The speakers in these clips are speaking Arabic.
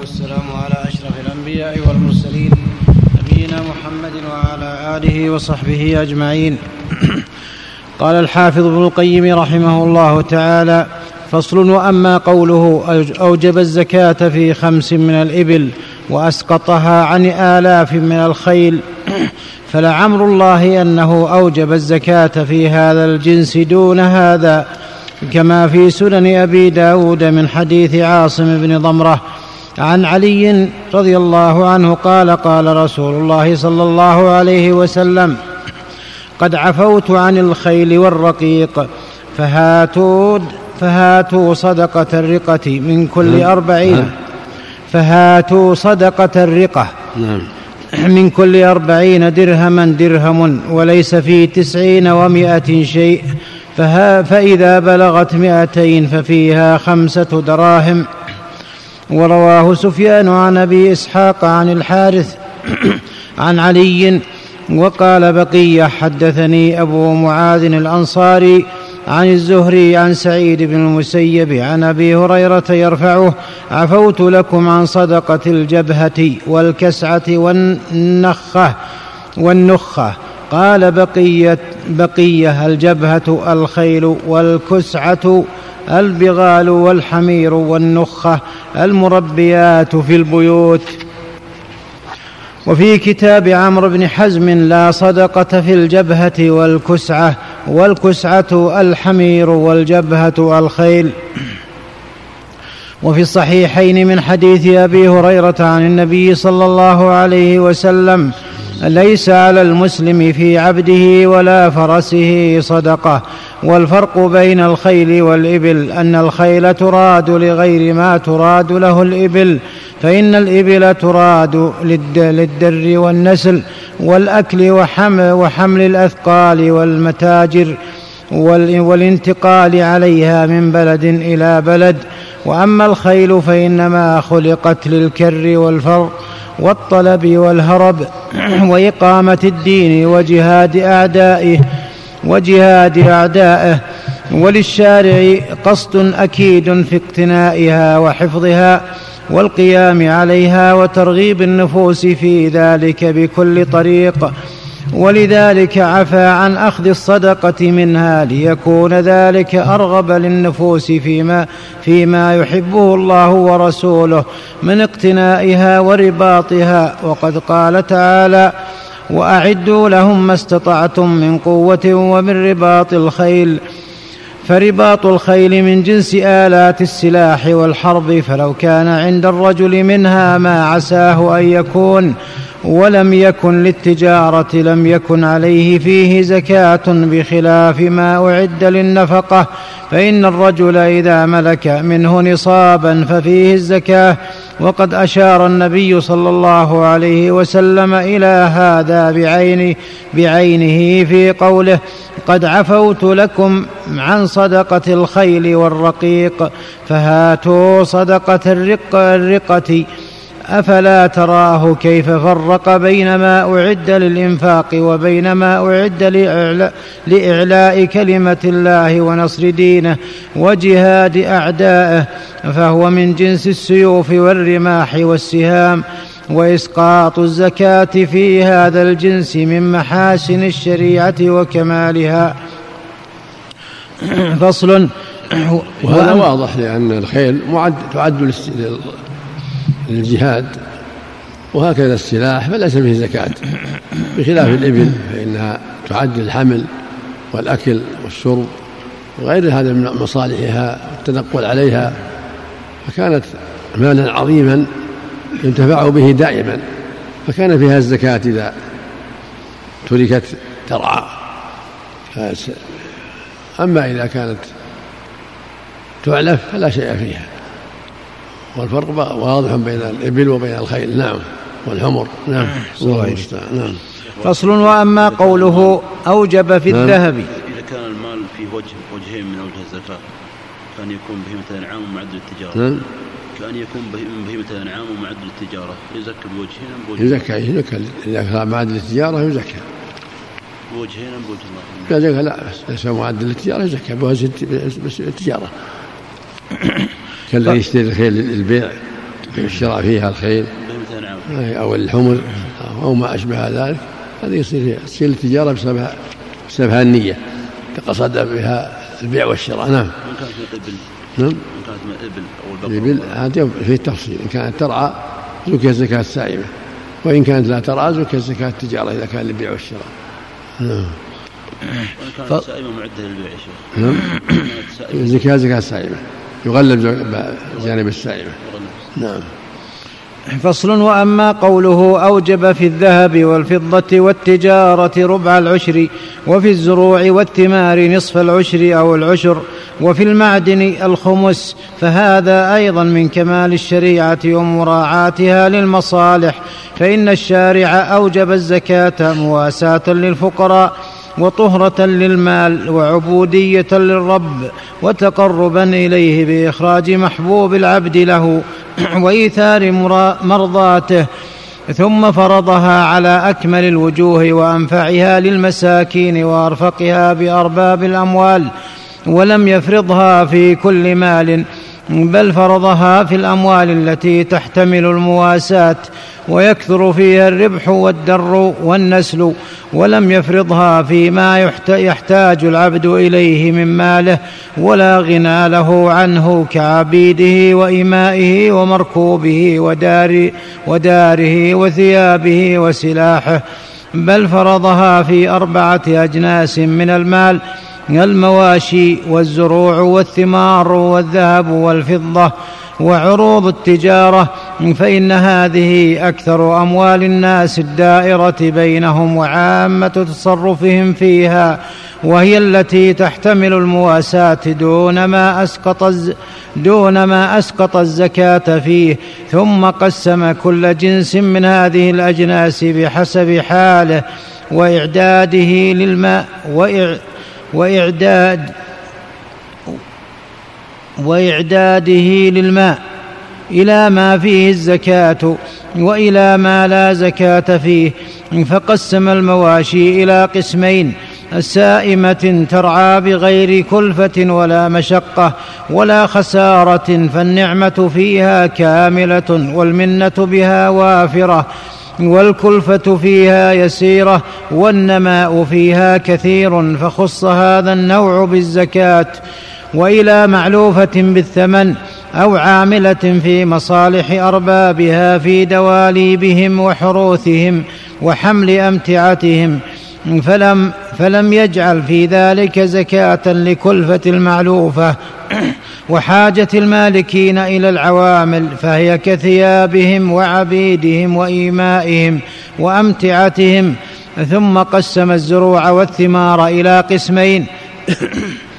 والسلام على أشرف الأنبياء والمرسلين نبينا محمد وعلى آله وصحبه أجمعين. قال الحافظ ابن القيم رحمه الله تعالى فصل وأما قوله أوجب الزكاة في خمس من الإبل وأسقطها عن آلاف من الخيل. فلعمر الله أنه أوجب الزكاة في هذا الجنس دون هذا كما في سنن أبي داود من حديث عاصم بن ضمرة عن علي رضي الله عنه قال قال رسول الله صلى الله عليه وسلم قد عفوت عن الخيل والرقيق فهاتوا فهاتوا صدقة الرقة من كل نعم. أربعين نعم. فهاتوا صدقة الرقة نعم من كل أربعين درهما درهم وليس في تسعين ومائة شيء فها فإذا بلغت مائتين ففيها خمسة دراهم ورواه سفيان عن أبي إسحاق عن الحارث عن علي وقال بقية حدثني أبو معاذ الأنصاري عن الزهري عن سعيد بن المسيب عن أبي هريرة يرفعه عفوت لكم عن صدقة الجبهة والكسعة والنخة والنخة. قال بقيه بقية الجبهة الخيل والكسعة البغال والحمير والنخة المربيات في البيوت. وفي كتاب عمرو بن حزم لا صدقة في الجبهة والكسعة والكسعة الحمير والجبهة الخيل. وفي الصحيحين من حديث أبي هريرة عن النبي صلى الله عليه وسلم ليس على المسلم في عبده ولا فرسه صدقة. والفرق بين الخيل والإبل أن الخيل تراد لغير ما تراد له الإبل فإن الإبل تراد للدر والنسل والأكل وحمل الأثقال والمتاجر والانتقال عليها من بلد إلى بلد. وأما الخيل فإنما خلقت للكر والفر والطلب والهرب وإقامة الدين وجهاد أعدائه وجهاد أعدائه. وللشارع قصد أكيد في اقتنائها وحفظها والقيام عليها وترغيب النفوس في ذلك بكل طريق. ولذلك عفى عن أخذ الصدقة منها ليكون ذلك أرغب للنفوس فيما فيما يحبه الله ورسوله من اقتنائها ورباطها. وقد قال تعالى وأعدوا لهم ما استطعتم من قوة ومن رباط الخيل. فرباط الخيل من جنس آلات السلاح والحرب. فلو كان عند الرجل منها ما عساه أن يكون ولم يكن للتجارة لم يكن عليه فيه زكاة بخلاف ما أعد للنفقة فإن الرجل إذا ملك منه نصابا ففيه الزكاة وقد أشار النبي صلى الله عليه وسلم إلى هذا بعينه بعينه في قوله قد عفوت لكم عن صدقة الخيل والرقيق فهاتوا صدقة الرق الرقة أفلا تراه كيف فرق بين ما أعد للإنفاق وبين ما أعد لإعلاء, لإعلاء كلمة الله ونصر دينه وجهاد اعدائه فهو من جنس السيوف والرماح والسهام وإسقاط الزكاة في هذا الجنس من محاسن الشريعة وكمالها. فصل. وهذا واضح لأن الخيل معد تعد للجهاد وهكذا السلاح فليس فيه زكاة. بخلاف الإبل فإنها تعد للحمل والأكل والشرب وغير هذا من مصالحها التنقل عليها. فكانت مالا عظيما ينتفع به دائما فكان فيها الزكاة إذا تركت ترعى. أما إذا كانت تعلف فلا شيء فيها. والفرق واضح بين الإبل وبين الخيل. نعم. والحمر. نعم. الله المستعان. نعم. فصل وأما قوله أوجب في نعم. الذهب. إذا كان المال في وجه وجهين من أوجه الزكاة كان يكون بهيمة الأنعام ومعد للتجارة نعم. كان يكون من بهيمة الأنعام ومعد للتجارة يزكى بوجهين أم بوجه يزكى يزكى. إذا كان معد للتجارة يزكى. بوجهين أم بوجه الله؟ لا لا ليس معد للتجارة يزكى بوجه التجارة. كالذي يشتري الخيل للبيع الشراء فيها الخيل أو الحمر أو ما أشبه ذلك. هذه يصير تصير التجارة بسببها بسببها النية قصد بها البيع والشراء. نعم. من كانت من الإبل؟ نعم. من كانت من الإبل أو البقر الإبل هذا فيه تفصيل. إن كانت ترعى زكاة زكاة السائمة وإن كانت لا ترعى زكاة زكاة التجارة إذا كان للبيع والشراء. نعم. وإن كانت سائمة معدة للبيع يا شيخ. نعم. كانت سائمة زكاة زكاة السائمة يغلب جانب السائمة. نعم. فصل وأما قوله أوجب في الذهب والفضة والتجارة ربع العشر وفي الزروع والثمار نصف العشر أو العشر وفي المعدن الخمس فهذا أيضا من كمال الشريعة ومراعاتها للمصالح فإن الشارع أوجب الزكاة مواساة للفقراء وطهرة للمال وعبودية للرب وتقربا إليه بإخراج محبوب العبد له وإيثار مرضاته ثم فرضها على أكمل الوجوه وأنفعها للمساكين وأرفقها بأرباب الأموال ولم يفرضها في كل مال بل فرضها في الأموال التي تحتمل المواساة. ويكثر فيها الربح والدر والنسل ولم يفرضها فيما يحتاج العبد إليه من ماله ولا غنى له عنه كعبيده وإمائه ومركوبه ودار وداره وثيابه وسلاحه. بل فرضها في أربعة أجناس من المال المواشي والزروع والثمار والذهب والفضة. وعروض التجارة فإن هذه أكثر أموال الناس الدائرة بينهم وعامة تصرفهم فيها وهي التي تحتمل المواساة دون ما أسقط دون ما أسقط الزكاة فيه. ثم قسم كل جنس من هذه الأجناس بحسب حاله وإعداده للماء وإعداد وإعداده للماء إلى ما فيه الزكاة وإلى ما لا زكاة فيه فقسم المواشي إلى قسمين سائمة ترعى بغير كلفة ولا مشقة ولا خسارة فالنعمة فيها كاملة والمنة بها وافرة والكلفة فيها يسيرة والنماء فيها كثير فخص هذا النوع بالزكاة. وإلى معلوفه بالثمن أو عاملة في مصالح أربابها في دواليبهم وحروثهم وحمل أمتعتهم فلم فلم يجعل في ذلك زكاة لكلفة المعلوفه وحاجة المالكين إلى العوامل فهي كثيابهم وعبيدهم وإيمائهم وأمتعتهم ثم قسم الزروع والثمار إلى قسمين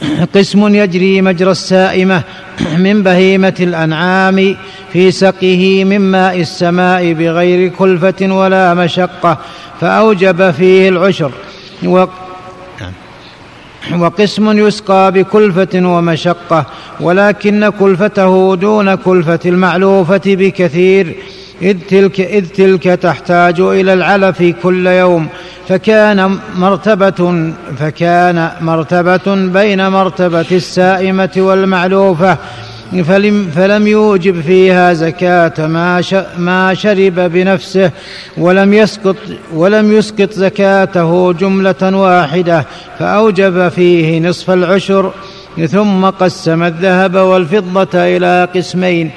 قسم يجري مجرى السائمة من بهيمة الأنعام في سقه من ماء السماء بغير كلفة ولا مشقة فأوجب فيه العشر. وقسم يسقى بكلفة ومشقة ولكن كلفته دون كلفة المعلوفة بكثير إذ تلك, إذ تلك تحتاج إلى العلف كل يوم. فكان مرتبة فكان مرتبة بين مرتبة السائمة والمعلوفة فلم, فلم يوجب فيها زكاة ما, ما شرب بنفسه ولم يسقط ولم يسقط زكاته جملة واحدة فأوجب فيه نصف العشر ثم قسم الذهب والفضة إلى قسمين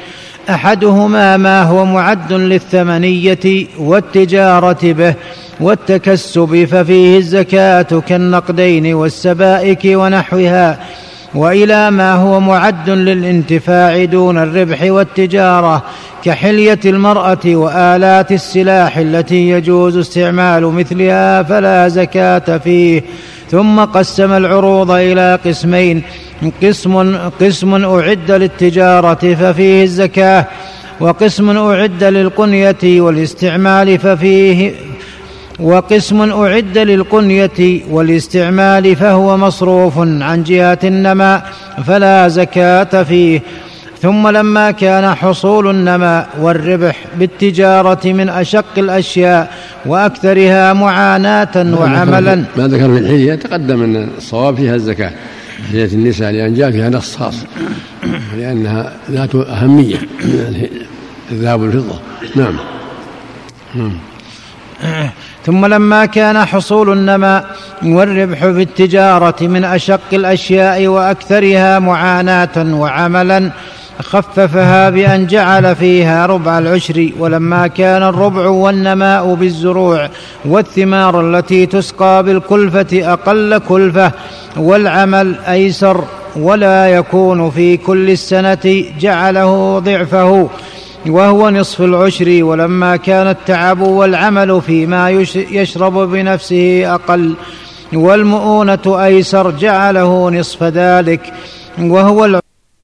أحدهما ما هو معد للثمنية والتجارة به والتكسب ففيه الزكاة كالنقدين والسبائك ونحوها وإلى ما هو معد للانتفاع دون الربح والتجارة كحلية المرأة وآلات السلاح التي يجوز استعمال مثلها فلا زكاة فيه. ثم قسم العروض إلى قسمين قسم قسم أعد للتجارة ففيه الزكاة وقسم أعد للقنية والاستعمال ففيه وقسم أعد للقنية والاستعمال فهو مصروف عن جهة النماء فلا زكاة فيه. ثم لما كان حصول النماء والربح بالتجارة من أشق الأشياء وأكثرها معاناة وعملا. ما ذكر في الحلية تقدم أن الصواب فيها الزكاة حلية النساء لأن جاء فيها نص خاص لأنها ذات أهمية الذهب والفضة. نعم. ثم لما كان حصول النماء والربح في التجارة من أشق الأشياء وأكثرها معاناة وعملا خففها بأن جعل فيها ربع العشر. ولما كان الربع والنماء بالزروع والثمار التي تسقى بالكلفة أقل كلفة والعمل أيسر ولا يكون في كل السنة جعله ضعفه. وهو نصف العشر ولما كان التعب والعمل فيما يشرب بنفسه أقل. والمؤونة أيسر جعله نصف ذلك. وهو